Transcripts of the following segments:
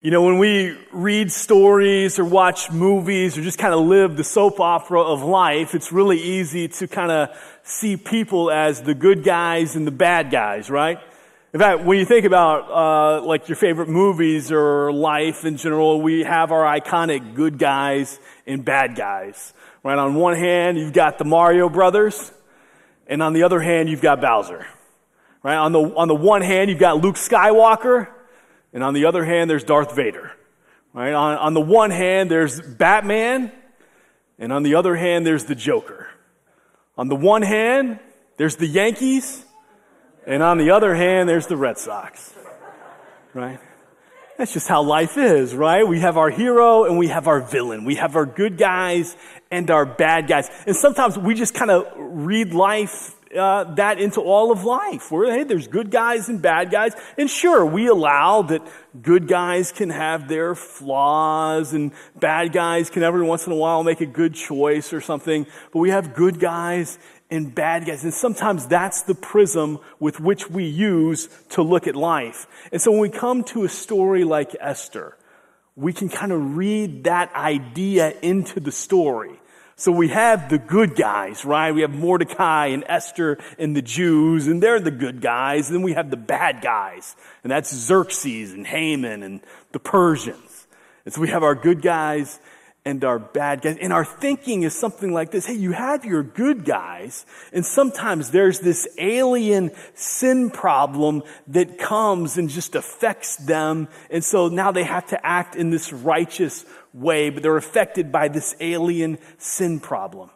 You know, when we read stories or watch movies or just kind of live the soap opera of life, it's really easy to kind of see people as the good guys and the bad guys, right? In fact, when you think about uh, like your favorite movies or life in general, we have our iconic good guys and bad guys. Right? On one hand, you've got the Mario brothers, and on the other hand, you've got Bowser. Right? On the on the one hand, you've got Luke Skywalker, and on the other hand, there's Darth Vader. Right? On, on the one hand, there's Batman, and on the other hand, there's the Joker. On the one hand, there's the Yankees, and on the other hand, there's the Red Sox. Right? That's just how life is, right? We have our hero and we have our villain. We have our good guys and our bad guys. And sometimes we just kind of read life uh, that into all of life. Where hey, there's good guys and bad guys, and sure, we allow that good guys can have their flaws, and bad guys can every once in a while make a good choice or something. But we have good guys and bad guys, and sometimes that's the prism with which we use to look at life. And so when we come to a story like Esther, we can kind of read that idea into the story. So we have the good guys, right? We have Mordecai and Esther and the Jews, and they're the good guys. And then we have the bad guys, and that's Xerxes and Haman and the Persians. And so we have our good guys and our bad guys. And our thinking is something like this. Hey, you have your good guys, and sometimes there's this alien sin problem that comes and just affects them. And so now they have to act in this righteous way, but they're affected by this alien sin problem.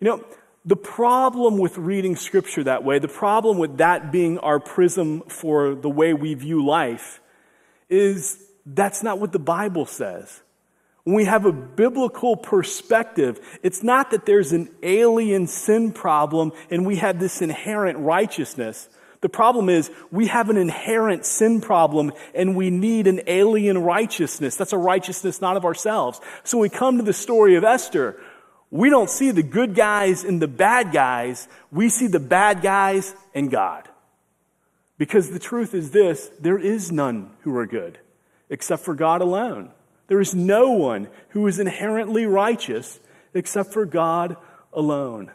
You know, the problem with reading scripture that way, the problem with that being our prism for the way we view life, is that's not what the Bible says. When we have a biblical perspective, it's not that there's an alien sin problem and we have this inherent righteousness. The problem is we have an inherent sin problem and we need an alien righteousness. That's a righteousness not of ourselves. So when we come to the story of Esther, we don't see the good guys and the bad guys. We see the bad guys and God. Because the truth is this, there is none who are good except for God alone. There is no one who is inherently righteous except for God alone.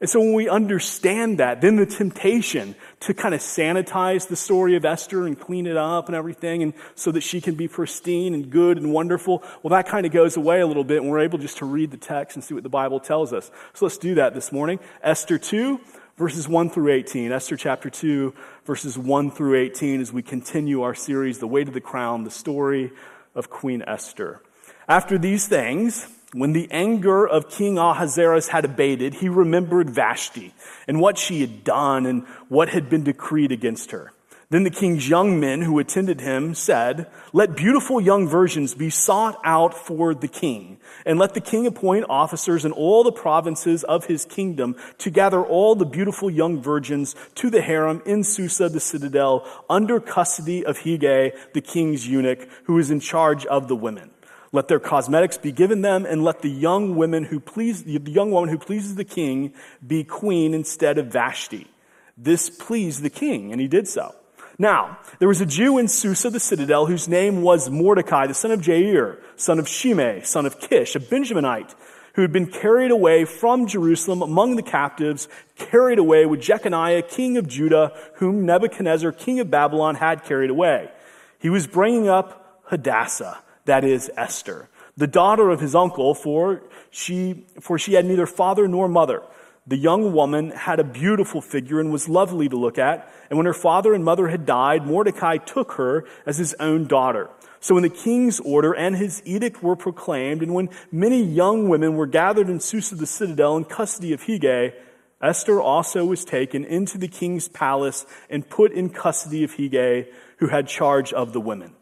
And so when we understand that, then the temptation to kind of sanitize the story of Esther and clean it up and everything and so that she can be pristine and good and wonderful, well, that kind of goes away a little bit and we're able just to read the text and see what the Bible tells us. So let's do that this morning. Esther 2, verses 1 through 18. Esther chapter 2, verses 1 through 18 as we continue our series, The Way to the Crown, the story of Queen Esther. After these things, when the anger of King Ahasuerus had abated, he remembered Vashti and what she had done and what had been decreed against her. Then the king's young men who attended him said, Let beautiful young virgins be sought out for the king, and let the king appoint officers in all the provinces of his kingdom to gather all the beautiful young virgins to the harem in Susa the citadel under custody of Hegai, the king's eunuch, who is in charge of the women. Let their cosmetics be given them, and let the young women who please, the young woman who pleases the king be queen instead of Vashti. This pleased the king, and he did so. Now, there was a Jew in Susa, the citadel, whose name was Mordecai, the son of Jair, son of Shimei, son of Kish, a Benjaminite, who had been carried away from Jerusalem among the captives, carried away with Jeconiah, king of Judah, whom Nebuchadnezzar, king of Babylon, had carried away. He was bringing up Hadassah that is Esther, the daughter of his uncle, for she, for she had neither father nor mother. The young woman had a beautiful figure and was lovely to look at. And when her father and mother had died, Mordecai took her as his own daughter. So when the king's order and his edict were proclaimed, and when many young women were gathered in Susa the citadel in custody of Hegai, Esther also was taken into the king's palace and put in custody of Hegai, who had charge of the women.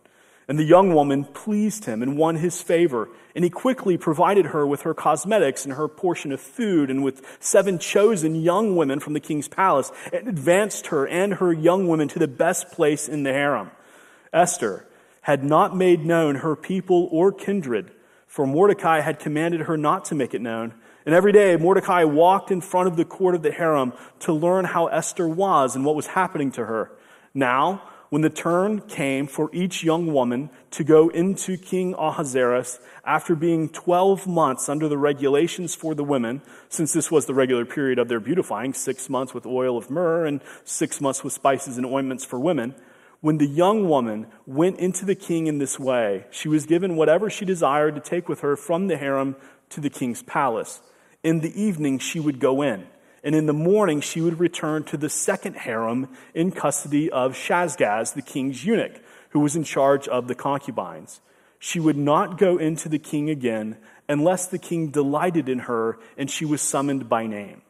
And the young woman pleased him and won his favor. And he quickly provided her with her cosmetics and her portion of food and with seven chosen young women from the king's palace and advanced her and her young women to the best place in the harem. Esther had not made known her people or kindred, for Mordecai had commanded her not to make it known. And every day Mordecai walked in front of the court of the harem to learn how Esther was and what was happening to her. Now, when the turn came for each young woman to go into King Ahasuerus after being 12 months under the regulations for the women, since this was the regular period of their beautifying, six months with oil of myrrh and six months with spices and ointments for women, when the young woman went into the king in this way, she was given whatever she desired to take with her from the harem to the king's palace. In the evening, she would go in and in the morning she would return to the second harem in custody of Shaashgaz, the king's eunuch, who was in charge of the concubines. She would not go into the king again unless the king delighted in her and she was summoned by name.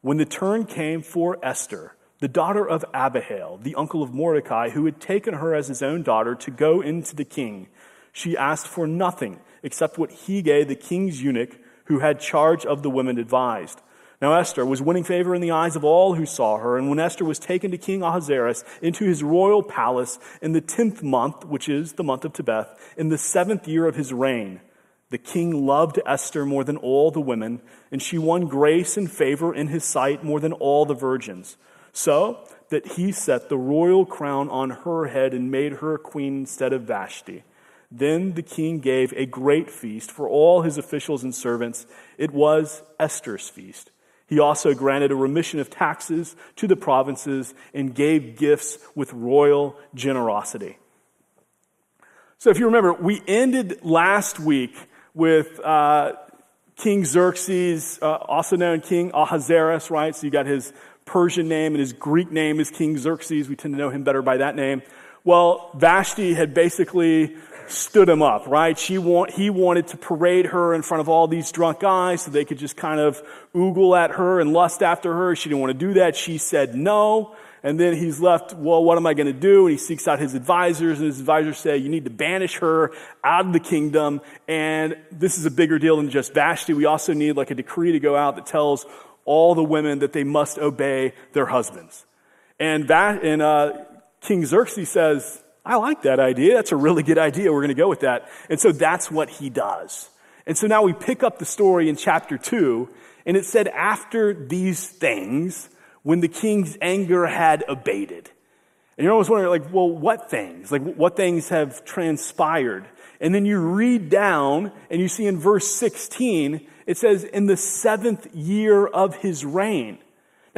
When the turn came for Esther, the daughter of Abihail, the uncle of Mordecai, who had taken her as his own daughter to go into the king, she asked for nothing except what Hegai, the king's eunuch, who had charge of the women, advised. Now Esther was winning favor in the eyes of all who saw her, and when Esther was taken to King Ahasuerus into his royal palace in the tenth month, which is the month of Tebeth, in the seventh year of his reign, the king loved Esther more than all the women, and she won grace and favor in his sight more than all the virgins. So that he set the royal crown on her head and made her queen instead of Vashti. Then the king gave a great feast for all his officials and servants. It was Esther's feast. He also granted a remission of taxes to the provinces and gave gifts with royal generosity. So, if you remember, we ended last week with uh, King Xerxes, uh, also known King Ahasuerus, right? So, you got his Persian name and his Greek name is King Xerxes. We tend to know him better by that name. Well, Vashti had basically stood him up, right? She want, he wanted to parade her in front of all these drunk guys so they could just kind of oogle at her and lust after her. She didn't want to do that. She said no. And then he's left, well, what am I going to do? And he seeks out his advisors, and his advisors say, you need to banish her out of the kingdom. And this is a bigger deal than just Vashti. We also need like a decree to go out that tells all the women that they must obey their husbands. And, that, and uh, King Xerxes says, I like that idea. That's a really good idea. We're going to go with that. And so that's what he does. And so now we pick up the story in chapter 2, and it said, After these things, when the king's anger had abated. And you're always wondering, like, well, what things? Like, what things have transpired? And then you read down, and you see in verse 16, it says, In the seventh year of his reign.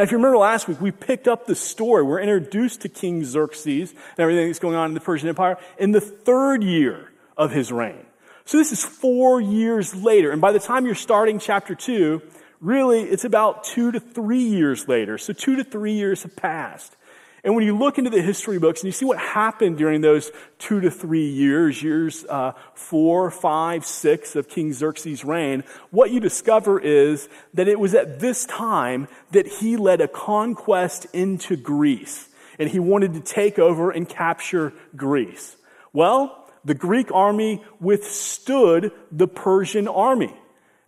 Now, if you remember last week, we picked up the story. We're introduced to King Xerxes and everything that's going on in the Persian Empire in the third year of his reign. So this is four years later. And by the time you're starting chapter two, really it's about two to three years later. So two to three years have passed. And when you look into the history books and you see what happened during those two to three years, years uh, four, five, six of King Xerxes' reign, what you discover is that it was at this time that he led a conquest into Greece. And he wanted to take over and capture Greece. Well, the Greek army withstood the Persian army.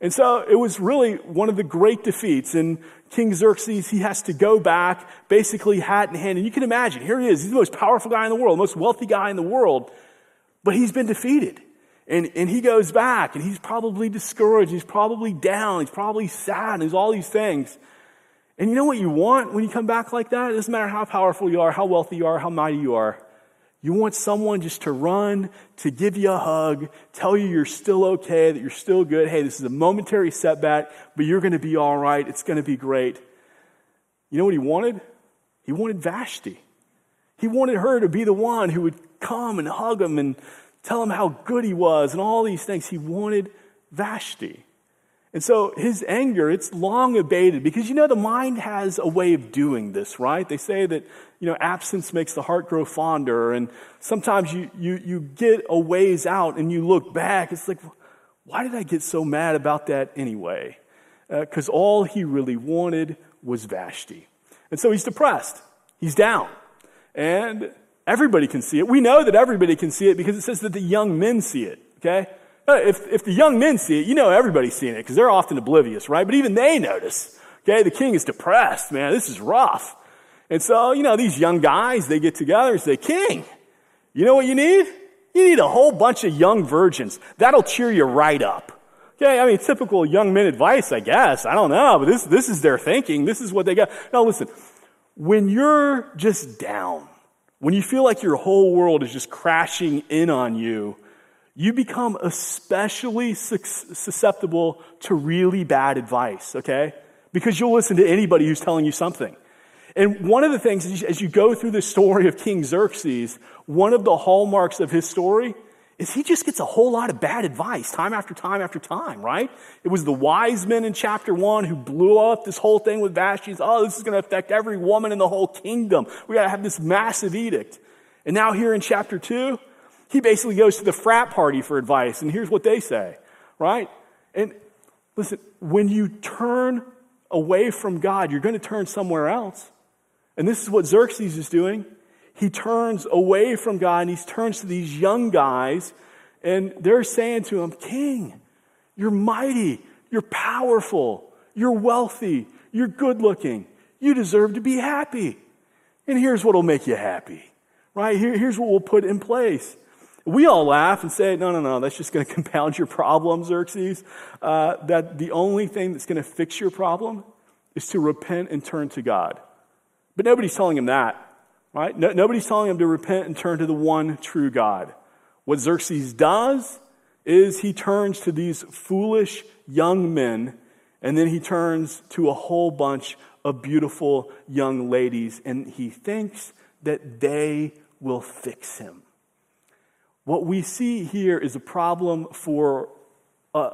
And so it was really one of the great defeats. And King Xerxes, he has to go back, basically hat in hand. And you can imagine, here he is. He's the most powerful guy in the world, the most wealthy guy in the world. But he's been defeated. And, and he goes back and he's probably discouraged. He's probably down. He's probably sad. And there's all these things. And you know what you want when you come back like that? It doesn't matter how powerful you are, how wealthy you are, how mighty you are. You want someone just to run, to give you a hug, tell you you're still okay, that you're still good. Hey, this is a momentary setback, but you're going to be all right. It's going to be great. You know what he wanted? He wanted Vashti. He wanted her to be the one who would come and hug him and tell him how good he was and all these things. He wanted Vashti. And so his anger, it's long abated because you know the mind has a way of doing this, right? They say that, you know, absence makes the heart grow fonder. And sometimes you, you, you get a ways out and you look back. It's like, why did I get so mad about that anyway? Because uh, all he really wanted was Vashti. And so he's depressed. He's down. And everybody can see it. We know that everybody can see it because it says that the young men see it, okay? If, if the young men see it, you know everybody's seeing it because they're often oblivious, right? But even they notice. Okay, the king is depressed, man. This is rough. And so, you know, these young guys, they get together and say, King, you know what you need? You need a whole bunch of young virgins. That'll cheer you right up. Okay, I mean, typical young men advice, I guess. I don't know, but this, this is their thinking. This is what they got. Now listen, when you're just down, when you feel like your whole world is just crashing in on you, you become especially susceptible to really bad advice, okay? Because you'll listen to anybody who's telling you something. And one of the things, as you go through the story of King Xerxes, one of the hallmarks of his story is he just gets a whole lot of bad advice time after time after time, right? It was the wise men in chapter one who blew up this whole thing with Vashti. Oh, this is going to affect every woman in the whole kingdom. We got to have this massive edict. And now here in chapter two, he basically goes to the frat party for advice, and here's what they say, right? And listen, when you turn away from God, you're going to turn somewhere else. And this is what Xerxes is doing. He turns away from God and he turns to these young guys, and they're saying to him, King, you're mighty, you're powerful, you're wealthy, you're good looking, you deserve to be happy. And here's what will make you happy, right? Here, here's what we'll put in place. We all laugh and say, no, no, no, that's just going to compound your problem, Xerxes. Uh, that the only thing that's going to fix your problem is to repent and turn to God. But nobody's telling him that, right? No, nobody's telling him to repent and turn to the one true God. What Xerxes does is he turns to these foolish young men, and then he turns to a whole bunch of beautiful young ladies, and he thinks that they will fix him. What we see here is a problem for, uh,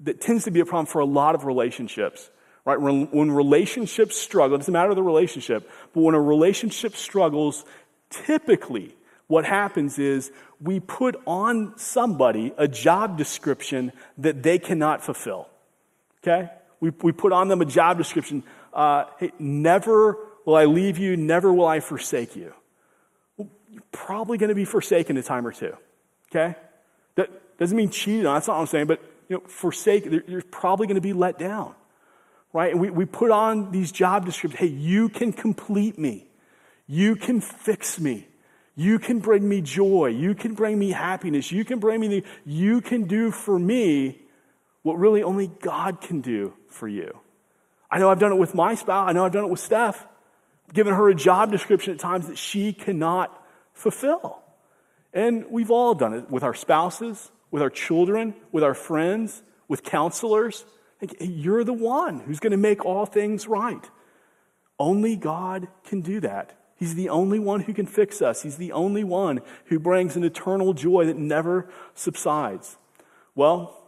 that tends to be a problem for a lot of relationships. Right? When, when relationships struggle, it doesn't matter the relationship, but when a relationship struggles, typically what happens is we put on somebody a job description that they cannot fulfill. Okay? We, we put on them a job description. Uh, hey, never will I leave you, never will I forsake you you're probably going to be forsaken a time or two. Okay? That doesn't mean cheated on, that's not what I'm saying, but you know, forsaken, you're probably going to be let down. Right? And we, we put on these job descriptions. Hey, you can complete me. You can fix me. You can bring me joy. You can bring me happiness. You can bring me the, you can do for me what really only God can do for you. I know I've done it with my spouse. I know I've done it with Steph. Given her a job description at times that she cannot fulfill. And we've all done it with our spouses, with our children, with our friends, with counselors. You're the one who's going to make all things right. Only God can do that. He's the only one who can fix us. He's the only one who brings an eternal joy that never subsides. Well,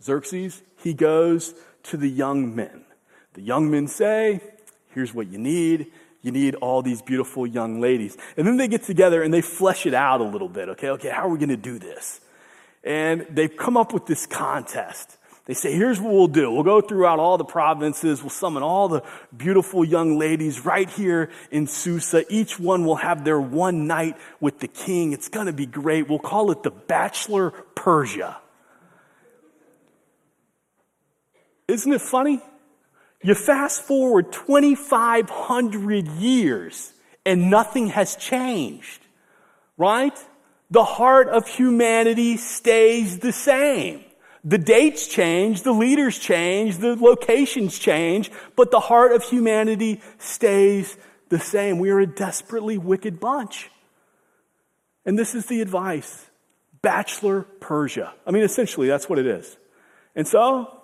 Xerxes, he goes to the young men. The young men say, Here's what you need. You need all these beautiful young ladies. And then they get together and they flesh it out a little bit. Okay, okay, how are we going to do this? And they've come up with this contest. They say, here's what we'll do. We'll go throughout all the provinces. We'll summon all the beautiful young ladies right here in Susa. Each one will have their one night with the king. It's going to be great. We'll call it the Bachelor Persia. Isn't it funny? You fast forward 2,500 years and nothing has changed, right? The heart of humanity stays the same. The dates change, the leaders change, the locations change, but the heart of humanity stays the same. We are a desperately wicked bunch. And this is the advice Bachelor Persia. I mean, essentially, that's what it is. And so,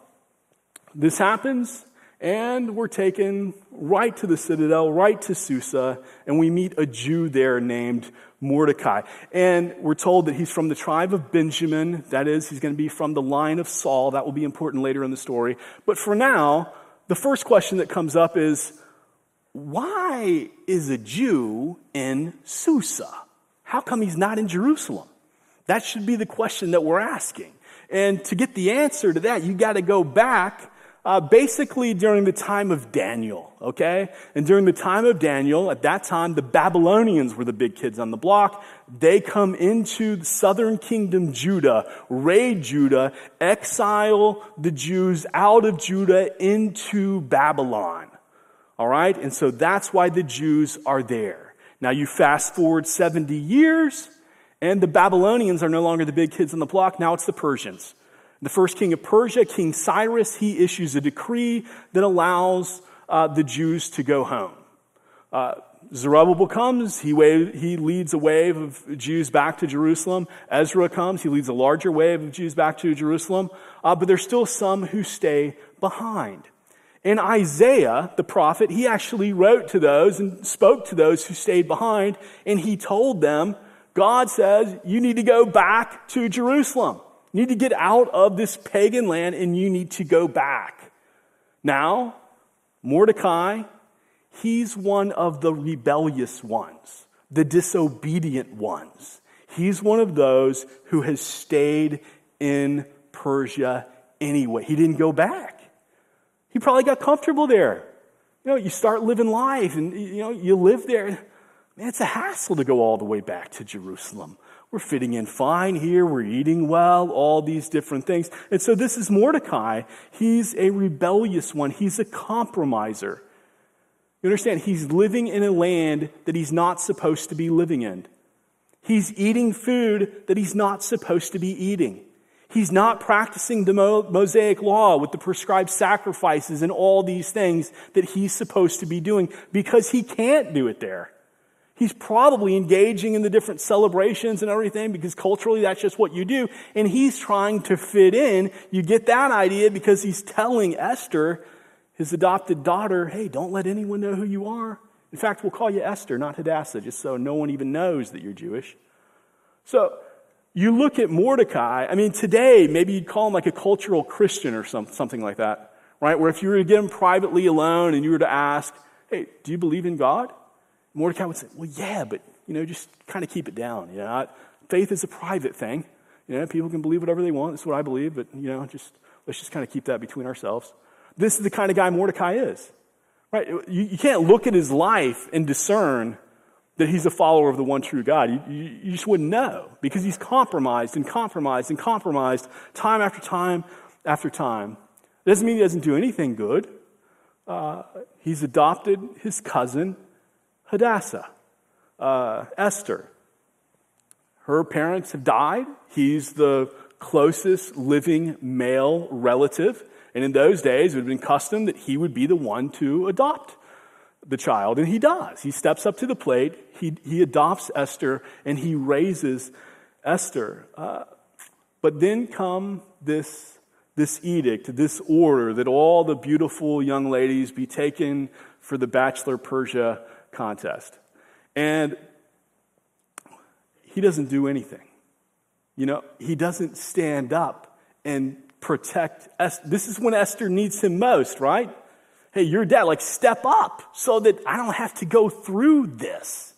this happens. And we're taken right to the citadel, right to Susa, and we meet a Jew there named Mordecai. And we're told that he's from the tribe of Benjamin. That is, he's going to be from the line of Saul. That will be important later in the story. But for now, the first question that comes up is why is a Jew in Susa? How come he's not in Jerusalem? That should be the question that we're asking. And to get the answer to that, you got to go back uh, basically during the time of Daniel, okay? And during the time of Daniel, at that time, the Babylonians were the big kids on the block. They come into the southern kingdom, Judah, raid Judah, exile the Jews out of Judah into Babylon. All right? And so that's why the Jews are there. Now you fast forward 70 years, and the Babylonians are no longer the big kids on the block. Now it's the Persians. The first king of Persia, King Cyrus, he issues a decree that allows uh, the Jews to go home. Uh, Zerubbabel comes, he, wave, he leads a wave of Jews back to Jerusalem. Ezra comes, he leads a larger wave of Jews back to Jerusalem. Uh, but there's still some who stay behind. And Isaiah, the prophet, he actually wrote to those and spoke to those who stayed behind, and he told them, God says, you need to go back to Jerusalem. You need to get out of this pagan land and you need to go back. Now, Mordecai, he's one of the rebellious ones, the disobedient ones. He's one of those who has stayed in Persia anyway. He didn't go back. He probably got comfortable there. You know, you start living life and, you know, you live there. Man, it's a hassle to go all the way back to Jerusalem. We're fitting in fine here. We're eating well, all these different things. And so this is Mordecai. He's a rebellious one. He's a compromiser. You understand? He's living in a land that he's not supposed to be living in. He's eating food that he's not supposed to be eating. He's not practicing the Mosaic law with the prescribed sacrifices and all these things that he's supposed to be doing because he can't do it there. He's probably engaging in the different celebrations and everything because culturally that's just what you do. And he's trying to fit in. You get that idea because he's telling Esther, his adopted daughter, hey, don't let anyone know who you are. In fact, we'll call you Esther, not Hadassah, just so no one even knows that you're Jewish. So you look at Mordecai, I mean, today, maybe you'd call him like a cultural Christian or some, something like that, right? Where if you were to get him privately alone and you were to ask, hey, do you believe in God? Mordecai would say, well, yeah, but, you know, just kind of keep it down. You know, faith is a private thing. You know, people can believe whatever they want. That's what I believe, but, you know, just, let's just kind of keep that between ourselves. This is the kind of guy Mordecai is, right? You, you can't look at his life and discern that he's a follower of the one true God. You, you, you, just wouldn't know because he's compromised and compromised and compromised time after time after time. It doesn't mean he doesn't do anything good. Uh, he's adopted his cousin, Hadassah, uh, Esther. Her parents have died. He's the closest living male relative. And in those days, it would have been custom that he would be the one to adopt the child, and he does. He steps up to the plate, he, he adopts Esther, and he raises Esther. Uh, but then come this, this edict, this order that all the beautiful young ladies be taken for the Bachelor Persia contest. And he doesn't do anything. You know, he doesn't stand up and protect Esther. This is when Esther needs him most, right? hey, your dad, like step up so that I don't have to go through this.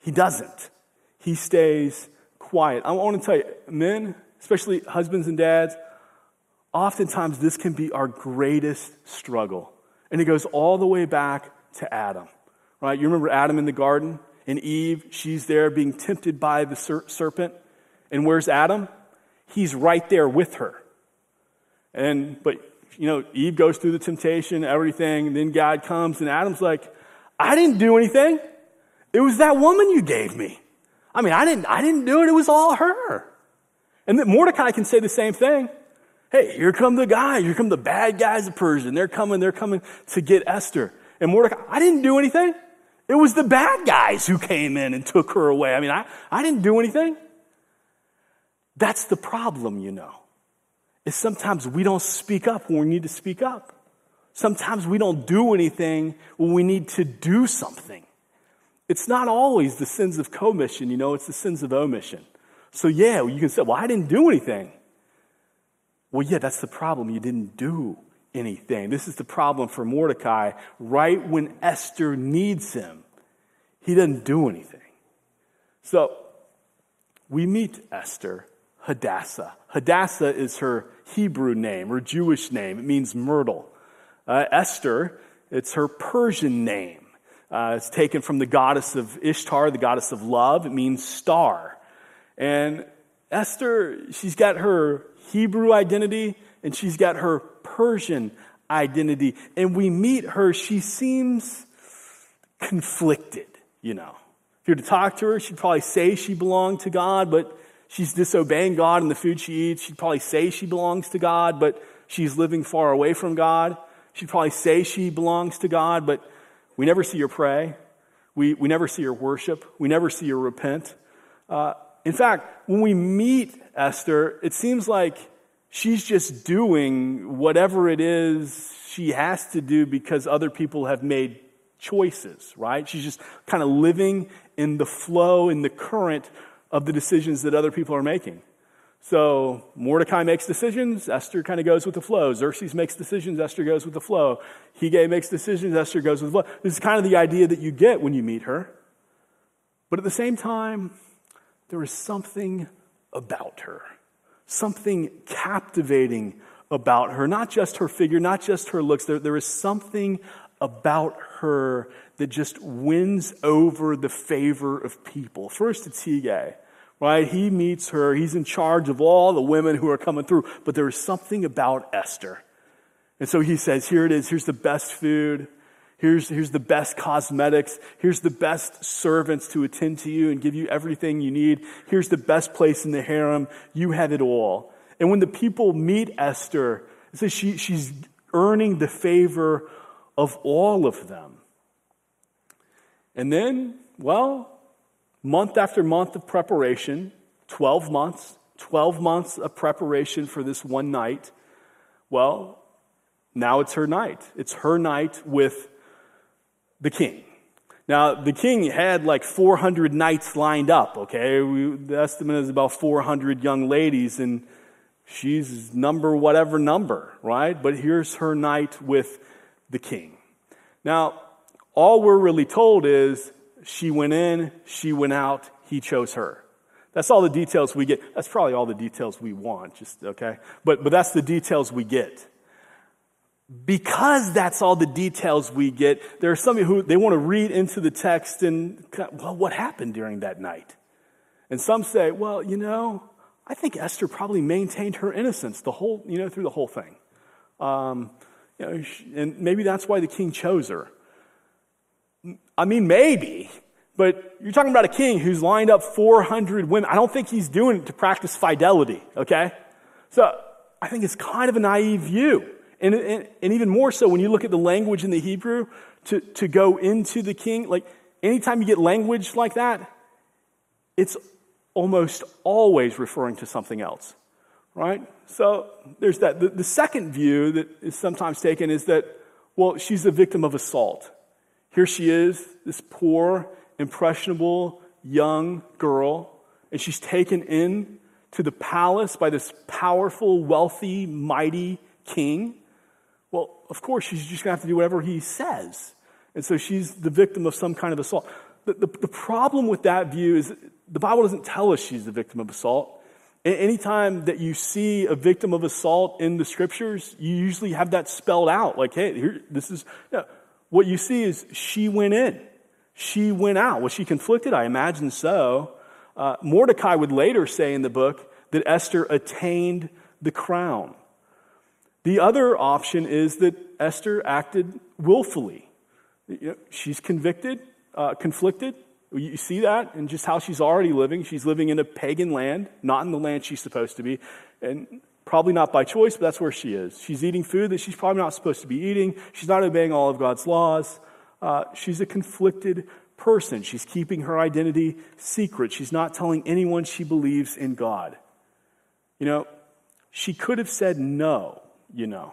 He doesn't. He stays quiet. I want to tell you, men, especially husbands and dads, oftentimes this can be our greatest struggle. And it goes all the way back to Adam, right? You remember Adam in the garden and Eve, she's there being tempted by the ser- serpent. And where's Adam? He's right there with her. And, but you know, Eve goes through the temptation, everything, and then God comes, and Adam's like, I didn't do anything. It was that woman you gave me. I mean, I didn't, I didn't do it. It was all her. And then Mordecai can say the same thing. Hey, here come the guys. Here come the bad guys of Persia. They're coming, they're coming to get Esther. And Mordecai, I didn't do anything. It was the bad guys who came in and took her away. I mean, I, I didn't do anything. That's the problem, you know is sometimes we don't speak up when we need to speak up. Sometimes we don't do anything when we need to do something. It's not always the sins of commission, you know, it's the sins of omission. So, yeah, you can say, well, I didn't do anything. Well, yeah, that's the problem. You didn't do anything. This is the problem for Mordecai. Right when Esther needs him, he doesn't do anything. So, we meet Esther, Hadassah. Hadassah is her Hebrew name or Jewish name. It means myrtle. Uh, Esther, it's her Persian name. Uh, it's taken from the goddess of Ishtar, the goddess of love. It means star. And Esther, she's got her Hebrew identity and she's got her Persian identity. And we meet her, she seems conflicted, you know. If you were to talk to her, she'd probably say she belonged to God, but she's disobeying God in the food she eats. She'd probably say she belongs to God, but she's living far away from God. She'd probably say she belongs to God, but we never see her pray. We, we never see her worship. We never see her repent. Uh, in fact, when we meet Esther, it seems like she's just doing whatever it is she has to do because other people have made choices, right? She's just kind of living in the flow, in the current of the decisions that other people are making. So Mordecai makes decisions, Esther kind of goes with the flow. Xerxes makes decisions, Esther goes with the flow. Hegai makes decisions, Esther goes with the flow. This is kind of the idea that you get when you meet her. But at the same time, there is something about her, something captivating about her. Not just her figure, not just her looks. There, there is something about her that just wins over the favor of people. First, it's Hegai right? He meets her. He's in charge of all the women who are coming through. But there is something about Esther. And so he says, here it is. Here's the best food. Here's, here's the best cosmetics. Here's the best servants to attend to you and give you everything you need. Here's the best place in the harem. You have it all. And when the people meet Esther, it says she, she's earning the favor of all of them. And then, well, month after month of preparation, 12 months, 12 months of preparation for this one night. Well, now it's her night. It's her night with the king. Now, the king had like 400 nights lined up, okay? We, the estimate is about 400 young ladies, and she's number whatever number, right? But here's her night with the king. Now, all we're really told is she went in, she went out, he chose her. That's all the details we get. That's probably all the details we want, just okay? But, but that's the details we get. Because that's all the details we get, there are some who they want to read into the text and, well, what happened during that night? And some say, well, you know, I think Esther probably maintained her innocence the whole, you know, through the whole thing. Um, you know, and maybe that's why the king chose her. I mean, maybe, but you're talking about a king who's lined up 400 women. I don't think he's doing it to practice fidelity, okay? So I think it's kind of a naive view. And, and, and, even more so when you look at the language in the Hebrew to, to go into the king, like anytime you get language like that, it's almost always referring to something else, right? So there's that. The, the second view that is sometimes taken is that, well, she's a victim of assault. Here she is, this poor, impressionable young girl, and she's taken in to the palace by this powerful, wealthy, mighty king. Of course, she's just going to have to do whatever he says. And so she's the victim of some kind of assault. The, the, the problem with that view is the Bible doesn't tell us she's the victim of assault. Anytime that you see a victim of assault in the scriptures, you usually have that spelled out. Like, hey, here, this is, you know, what you see is she went in, she went out. Was she conflicted? I imagine so. Uh, Mordecai would later say in the book that Esther attained the crown. The other option is that Esther acted willfully. You know, she's convicted, uh, conflicted. You see that in just how she's already living. She's living in a pagan land, not in the land she's supposed to be. And Probably not by choice, but that's where she is. She's eating food that she's probably not supposed to be eating. She's not obeying all of God's laws. Uh, she's a conflicted person. She's keeping her identity secret. She's not telling anyone she believes in God. You know, she could have said no, you know.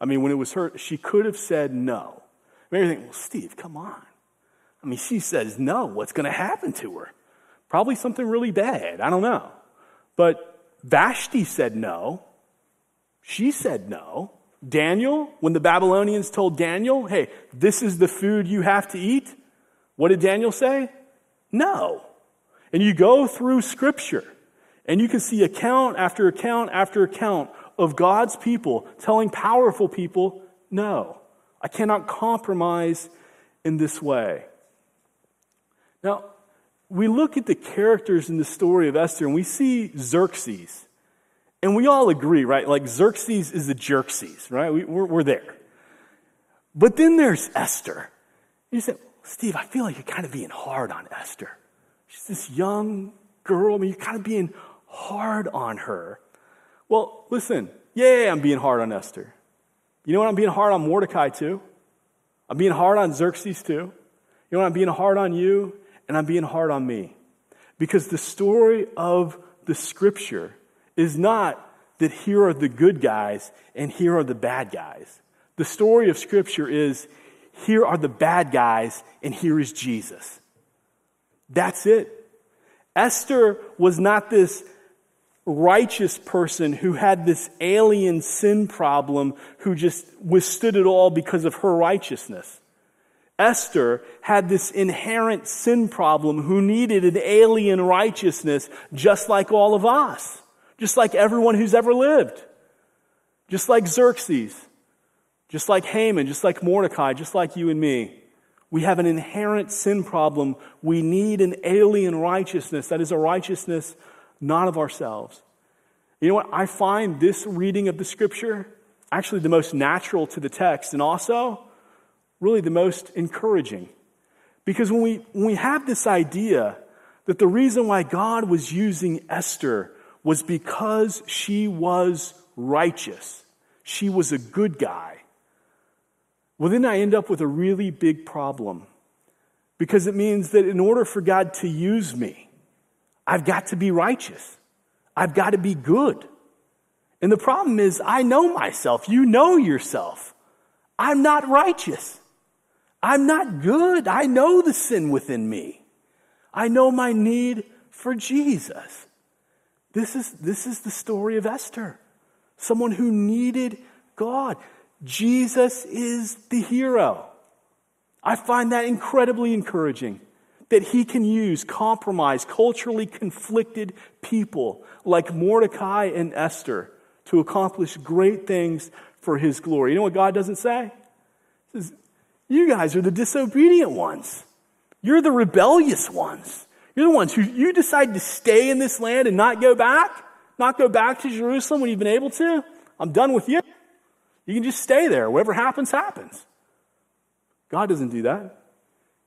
I mean, when it was her, she could have said no. Maybe you think, well, Steve, come on. I mean, she says no. What's going to happen to her? Probably something really bad. I don't know. But Vashti said no. She said no. Daniel, when the Babylonians told Daniel, hey, this is the food you have to eat, what did Daniel say? No. And you go through scripture and you can see account after account after account of God's people telling powerful people, no, I cannot compromise in this way. Now, we look at the characters in the story of Esther and we see Xerxes. And we all agree, right? Like Xerxes is the Jerxes, right? We, are we're there. But then there's Esther. You say, Steve, I feel like you're kind of being hard on Esther. She's this young girl. I mean, you're kind of being hard on her. Well, listen, yeah, I'm being hard on Esther. You know what? I'm being hard on Mordecai too. I'm being hard on Xerxes too. You know, what? I'm being hard on you and I'm being hard on me. Because the story of the scripture is not that here are the good guys and here are the bad guys. The story of scripture is here are the bad guys and here is Jesus. That's it. Esther was not this righteous person who had this alien sin problem who just withstood it all because of her righteousness. Esther had this inherent sin problem who needed an alien righteousness just like all of us, just like everyone who's ever lived, just like Xerxes, just like Haman, just like Mordecai, just like you and me. We have an inherent sin problem. We need an alien righteousness that is a righteousness not of ourselves. You know what? I find this reading of the scripture actually the most natural to the text and also really the most encouraging. Because when we, when we have this idea that the reason why God was using Esther was because she was righteous, she was a good guy, well, then I end up with a really big problem. Because it means that in order for God to use me, I've got to be righteous. I've got to be good. And the problem is, I know myself. You know yourself. I'm not righteous. I'm not good. I know the sin within me. I know my need for Jesus. This is, this is the story of Esther. Someone who needed God. Jesus is the hero. I find that incredibly encouraging that he can use compromised, culturally conflicted people like Mordecai and Esther to accomplish great things for his glory. You know what God doesn't say? He says, You guys are the disobedient ones. You're the rebellious ones. You're the ones who you decide to stay in this land and not go back, not go back to Jerusalem when you've been able to. I'm done with you. You can just stay there. Whatever happens, happens. God doesn't do that.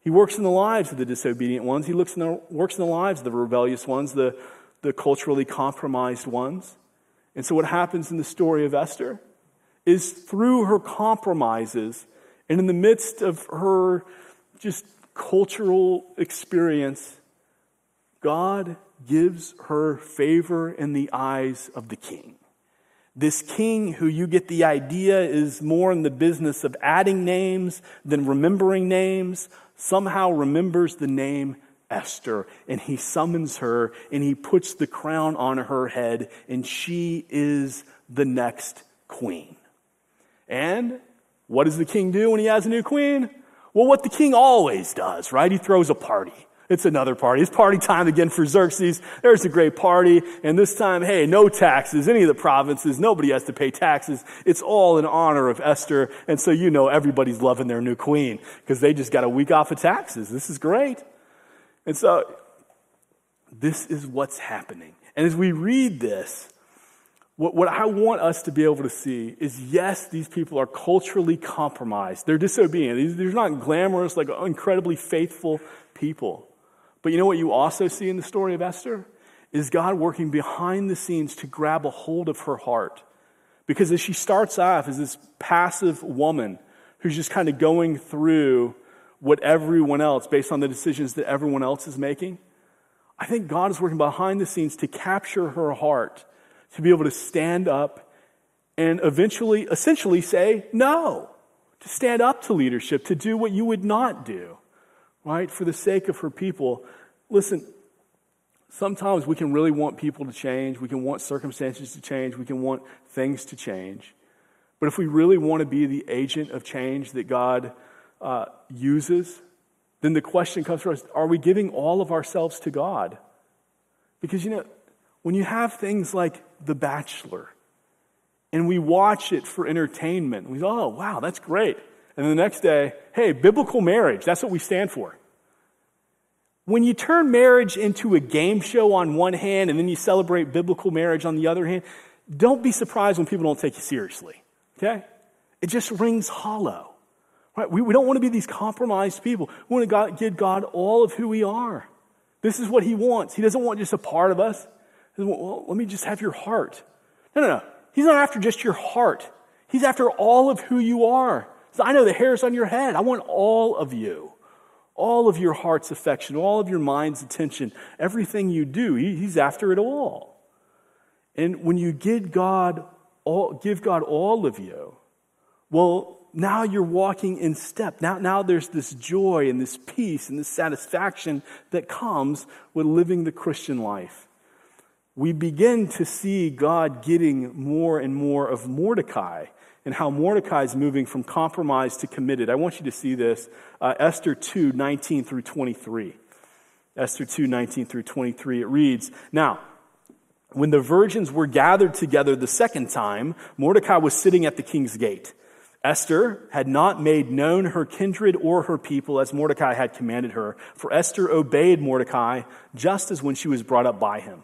He works in the lives of the disobedient ones. He looks in the, works in the lives of the rebellious ones, the, the culturally compromised ones. And so, what happens in the story of Esther is through her compromises and in the midst of her just cultural experience, God gives her favor in the eyes of the king. This king, who you get the idea is more in the business of adding names than remembering names, somehow remembers the name Esther and he summons her and he puts the crown on her head and she is the next queen. And what does the king do when he has a new queen? Well, what the king always does, right? He throws a party. It's another party. It's party time again for Xerxes. There's a great party. And this time, hey, no taxes. Any of the provinces, nobody has to pay taxes. It's all in honor of Esther. And so you know everybody's loving their new queen because they just got a week off of taxes. This is great. And so this is what's happening. And as we read this, what, what I want us to be able to see is yes, these people are culturally compromised. They're disobedient. They're not glamorous, like incredibly faithful people. But you know what you also see in the story of Esther? Is God working behind the scenes to grab a hold of her heart. Because as she starts off as this passive woman who's just kind of going through what everyone else, based on the decisions that everyone else is making, I think God is working behind the scenes to capture her heart, to be able to stand up and eventually, essentially say no, to stand up to leadership, to do what you would not do right? For the sake of her people. Listen, sometimes we can really want people to change. We can want circumstances to change. We can want things to change. But if we really want to be the agent of change that God uh, uses, then the question comes for us are we giving all of ourselves to God? Because, you know, when you have things like The Bachelor, and we watch it for entertainment, we go, oh, wow, that's great. And the next day, hey, biblical marriage, that's what we stand for. When you turn marriage into a game show on one hand and then you celebrate biblical marriage on the other hand, don't be surprised when people don't take you seriously. Okay? It just rings hollow. Right? We, we don't want to be these compromised people. We want to God, give God all of who we are. This is what He wants. He doesn't want just a part of us. Want, well, let me just have your heart. No, no, no. He's not after just your heart. He's after all of who you are. So I know the hairs on your head. I want all of you. all of your heart's affection, all of your mind's attention, everything you do. He, he's after it all. And when you give God all, give God all of you, well, now you're walking in step. Now, now there's this joy and this peace and this satisfaction that comes with living the Christian life. We begin to see God getting more and more of Mordecai and how Mordecai is moving from compromised to committed. I want you to see this. Uh, Esther 2 19 through 23. Esther 2 19 through 23. It reads Now, when the virgins were gathered together the second time, Mordecai was sitting at the king's gate. Esther had not made known her kindred or her people as Mordecai had commanded her, for Esther obeyed Mordecai just as when she was brought up by him.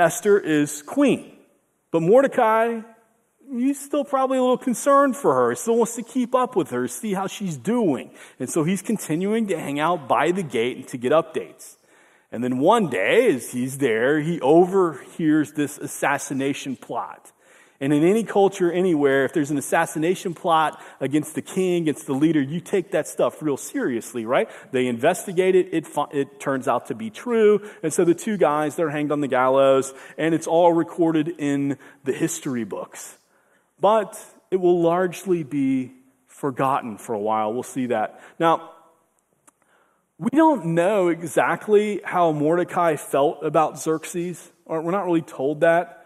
Esther is queen. But Mordecai, he's still probably a little concerned for her. He still wants to keep up with her, see how she's doing. And so he's continuing to hang out by the gate and to get updates. And then one day, as he's there, he overhears this assassination plot. And in any culture, anywhere, if there's an assassination plot against the king, against the leader, you take that stuff real seriously, right? They investigate it, it, it turns out to be true. And so the two guys, they're hanged on the gallows, and it's all recorded in the history books. But it will largely be forgotten for a while. We'll see that. Now, we don't know exactly how Mordecai felt about Xerxes, or we're not really told that.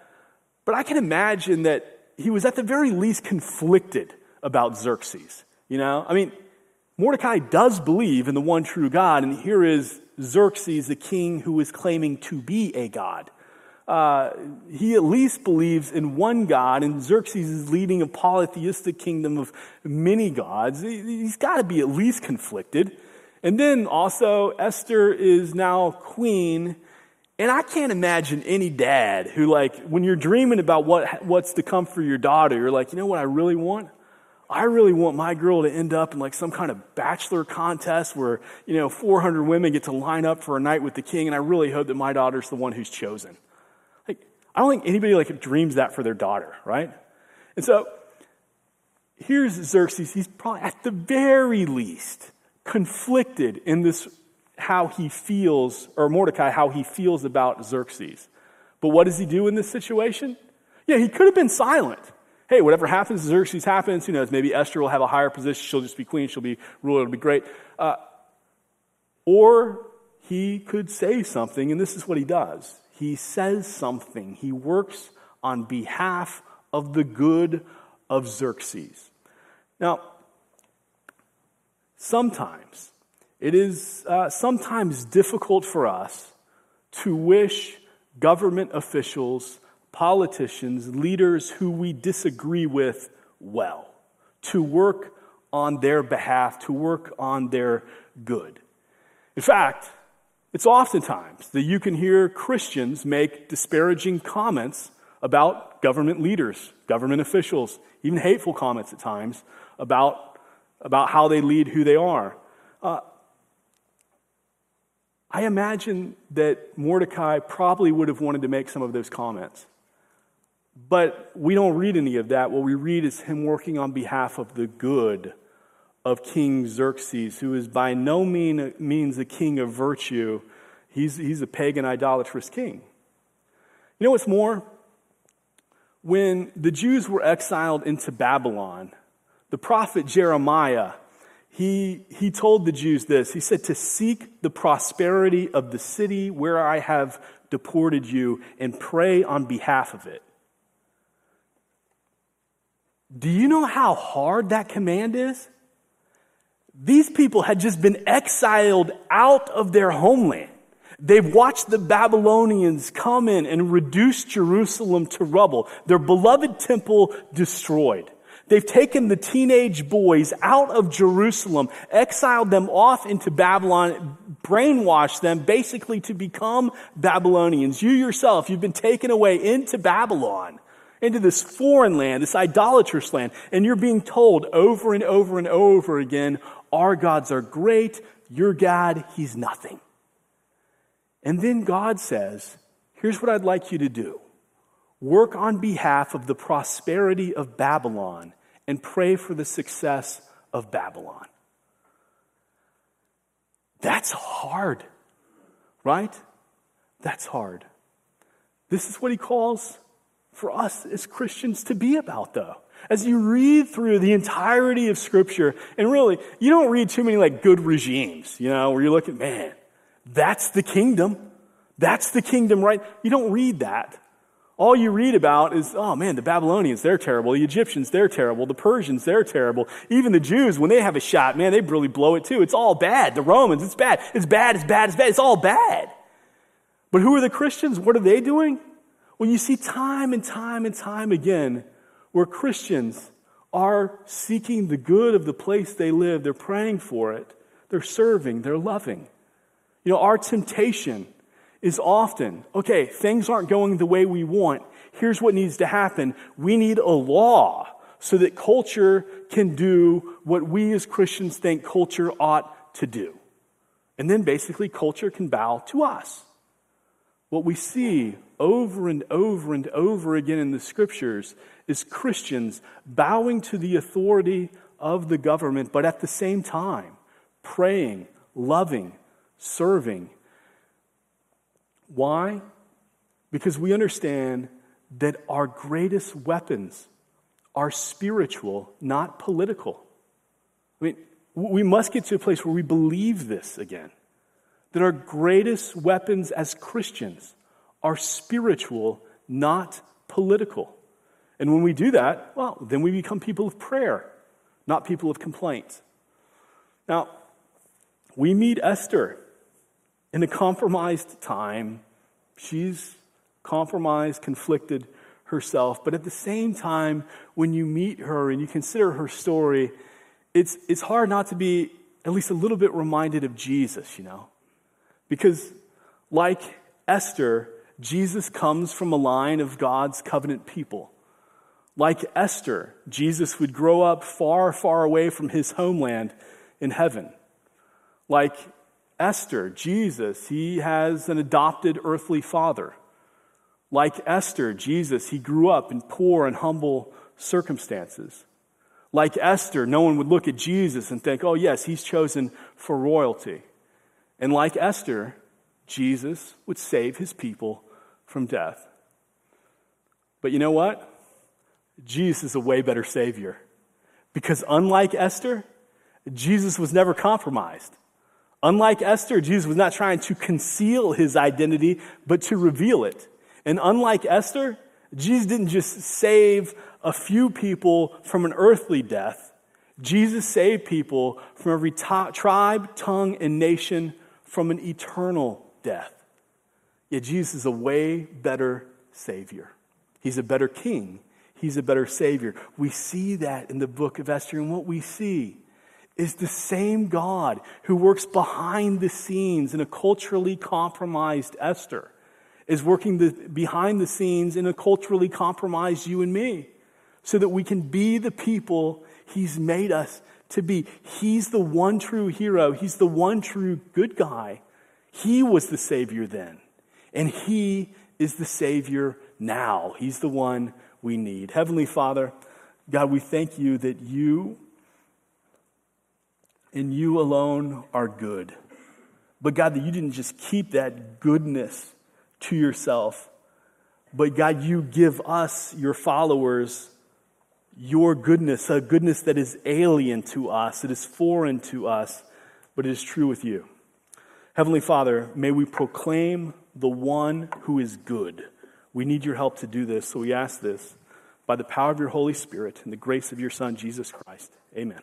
But I can imagine that he was at the very least conflicted about Xerxes. You know, I mean, Mordecai does believe in the one true God, and here is Xerxes, the king who is claiming to be a god. Uh, he at least believes in one God, and Xerxes is leading a polytheistic kingdom of many gods. He's got to be at least conflicted. And then also, Esther is now queen, and I can't imagine any dad who, like, when you're dreaming about what, what's to come for your daughter, you're like, you know what I really want? I really want my girl to end up in like some kind of bachelor contest where, you know, 400 women get to line up for a night with the king, and I really hope that my daughter's the one who's chosen. Like, I don't think anybody like dreams that for their daughter, right? And so, here's Xerxes. He's probably at the very least conflicted in this how he feels, or Mordecai, how he feels about Xerxes. But what does he do in this situation? Yeah, he could have been silent. Hey, whatever happens Xerxes happens. Who knows? Maybe Esther will have a higher position. She'll just be queen. She'll be ruler. It'll be great. Uh, or he could say something, and this is what he does. He says something. He works on behalf of the good of Xerxes. Now, sometimes it is uh, sometimes difficult for us to wish government officials, politicians, leaders who we disagree with well, to work on their behalf, to work on their good. In fact, it's oftentimes that you can hear Christians make disparaging comments about government leaders, government officials, even hateful comments at times about, about how they lead, who they are. Uh, I imagine that Mordecai probably would have wanted to make some of those comments. But we don't read any of that. What we read is him working on behalf of the good of King Xerxes, who is by no mean, means a king of virtue. He's, he's a pagan, idolatrous king. You know what's more? When the Jews were exiled into Babylon, the prophet Jeremiah he, he told the Jews this. He said, To seek the prosperity of the city where I have deported you and pray on behalf of it. Do you know how hard that command is? These people had just been exiled out of their homeland. They've watched the Babylonians come in and reduce Jerusalem to rubble, their beloved temple destroyed. They've taken the teenage boys out of Jerusalem, exiled them off into Babylon, brainwashed them basically to become Babylonians. You yourself, you've been taken away into Babylon, into this foreign land, this idolatrous land, and you're being told over and over and over again, our gods are great, your God, he's nothing. And then God says, here's what I'd like you to do. Work on behalf of the prosperity of Babylon and pray for the success of Babylon. That's hard, right? That's hard. This is what he calls for us as Christians to be about, though. As you read through the entirety of Scripture, and really, you don't read too many like good regimes, you know, where you're looking, man, that's the kingdom. That's the kingdom, right? You don't read that. All you read about is, oh man, the Babylonians, they're terrible. The Egyptians, they're terrible. The Persians, they're terrible. Even the Jews, when they have a shot, man, they really blow it too. It's all bad. The Romans, it's bad. It's bad, it's bad, it's bad. It's all bad. But who are the Christians? What are they doing? Well, you see time and time and time again where Christians are seeking the good of the place they live. They're praying for it. They're serving. They're loving. You know, our temptation is often, okay, things aren't going the way we want. Here's what needs to happen. We need a law so that culture can do what we as Christians think culture ought to do. And then basically culture can bow to us. What we see over and over and over again in the scriptures is Christians bowing to the authority of the government, but at the same time praying, loving, serving, why? Because we understand that our greatest weapons are spiritual, not political. I mean, we must get to a place where we believe this again. That our greatest weapons as Christians are spiritual, not political. And when we do that, well, then we become people of prayer, not people of complaint. Now, we meet Esther in a compromised time, she's compromised, conflicted herself. But at the same time, when you meet her and you consider her story, it's, it's hard not to be at least a little bit reminded of Jesus, you know? Because, like Esther, Jesus comes from a line of God's covenant people. Like Esther, Jesus would grow up far, far away from his homeland in heaven. Like Esther, Jesus, he has an adopted earthly father. Like Esther, Jesus, he grew up in poor and humble circumstances. Like Esther, no one would look at Jesus and think, oh, yes, he's chosen for royalty. And like Esther, Jesus would save his people from death. But you know what? Jesus is a way better Savior. Because unlike Esther, Jesus was never compromised. Unlike Esther, Jesus was not trying to conceal his identity, but to reveal it. And unlike Esther, Jesus didn't just save a few people from an earthly death. Jesus saved people from every t- tribe, tongue, and nation from an eternal death. Yet Jesus is a way better Savior. He's a better King. He's a better Savior. We see that in the book of Esther. And what we see is the same God who works behind the scenes in a culturally compromised Esther, is working the, behind the scenes in a culturally compromised you and me, so that we can be the people He's made us to be. He's the one true hero, He's the one true good guy. He was the Savior then, and He is the Savior now. He's the one we need. Heavenly Father, God, we thank you that you and you alone are good. But God, that you didn't just keep that goodness to yourself, but God, you give us, your followers, your goodness, a goodness that is alien to us, that is foreign to us, but it is true with you. Heavenly Father, may we proclaim the one who is good. We need your help to do this, so we ask this by the power of your Holy Spirit and the grace of your Son, Jesus Christ. Amen.